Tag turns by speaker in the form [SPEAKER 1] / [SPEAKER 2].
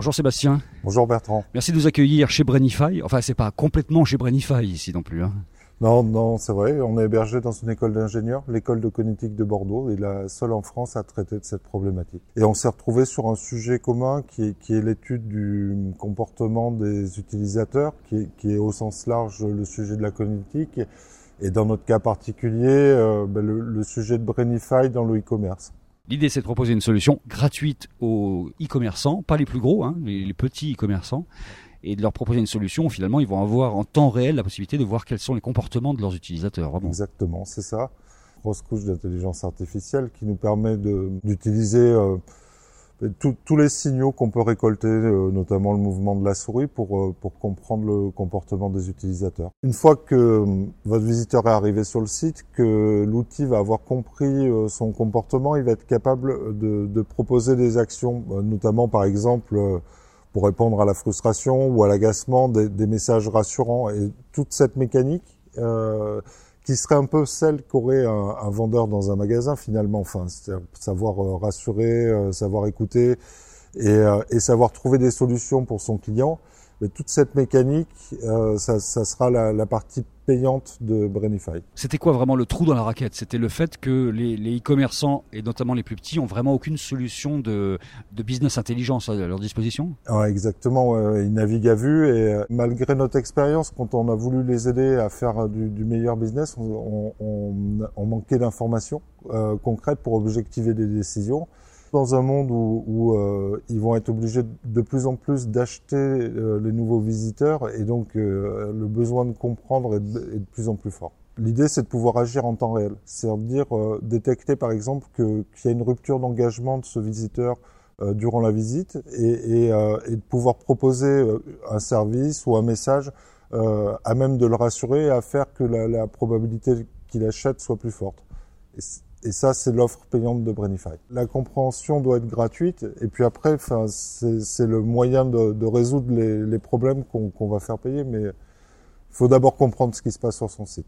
[SPEAKER 1] Bonjour Sébastien.
[SPEAKER 2] Bonjour Bertrand.
[SPEAKER 1] Merci de nous accueillir chez Brainify. Enfin, c'est pas complètement chez Brainify ici non plus. Hein.
[SPEAKER 2] Non, non, c'est vrai. On est hébergé dans une école d'ingénieurs, l'école de cognitique de Bordeaux, et la seule en France à traiter de cette problématique. Et on s'est retrouvé sur un sujet commun qui est, qui est l'étude du comportement des utilisateurs, qui est, qui est, au sens large le sujet de la cognitique, et dans notre cas particulier, euh, ben le, le, sujet de Brainify dans le e-commerce.
[SPEAKER 1] L'idée, c'est de proposer une solution gratuite aux e-commerçants, pas les plus gros, hein, les, petits e-commerçants, et de leur proposer une solution où finalement ils vont avoir en temps réel la possibilité de voir quels sont les comportements de leurs utilisateurs.
[SPEAKER 2] Exactement, c'est ça. Grosse couche d'intelligence artificielle qui nous permet d'utiliser euh, tous les signaux qu'on peut récolter, euh, notamment le mouvement de la souris, pour, euh, pour comprendre le comportement des utilisateurs. Une fois que euh, votre visiteur est arrivé sur le site, que l'outil va avoir compris son comportement, il va être capable de, de proposer des actions, notamment par exemple pour répondre à la frustration ou à l'agacement, des, des, messages rassurants. Et toute cette mécanique qui serait un peu celle qu'aurait un, vendeur dans un magasin finalement. Enfin, savoir euh, rassurer, euh, savoir écouter et, euh, et, savoir trouver des solutions pour son client. Mais toute cette mécanique, euh, ça, ça, sera la, la, partie payante de Brainify.
[SPEAKER 1] C'était quoi vraiment le trou dans la raquette? C'était le fait que les e-commerçants, et notamment les plus petits, ont vraiment aucune solution de, de business intelligence à leur disposition?
[SPEAKER 2] Ouais, Exactement, ils naviguent à vue et euh, malgré notre expérience, quand on a voulu les aider à faire du, du meilleur business, on, on, on manquait d'informations euh, concrètes pour objectiver des décisions dans un monde où, où euh, ils vont être obligés de plus en plus d'acheter euh, les nouveaux visiteurs et donc euh, le besoin de comprendre est de, plus en plus fort. L'idée, c'est de pouvoir agir en temps réel, c'est-à-dire euh, détecter par exemple qu'il y a une rupture d'engagement de ce visiteur euh, durant la visite et, et, et, de pouvoir proposer un service ou un message à même de le rassurer et à faire que la, la probabilité qu'il achète soit plus forte. Et ça, c'est l'offre payante de Brainify. La compréhension doit être gratuite. Et puis après, enfin, c'est le moyen de, de résoudre les, les problèmes qu'on qu va faire payer. Mais il faut d'abord comprendre ce qui se passe sur son site.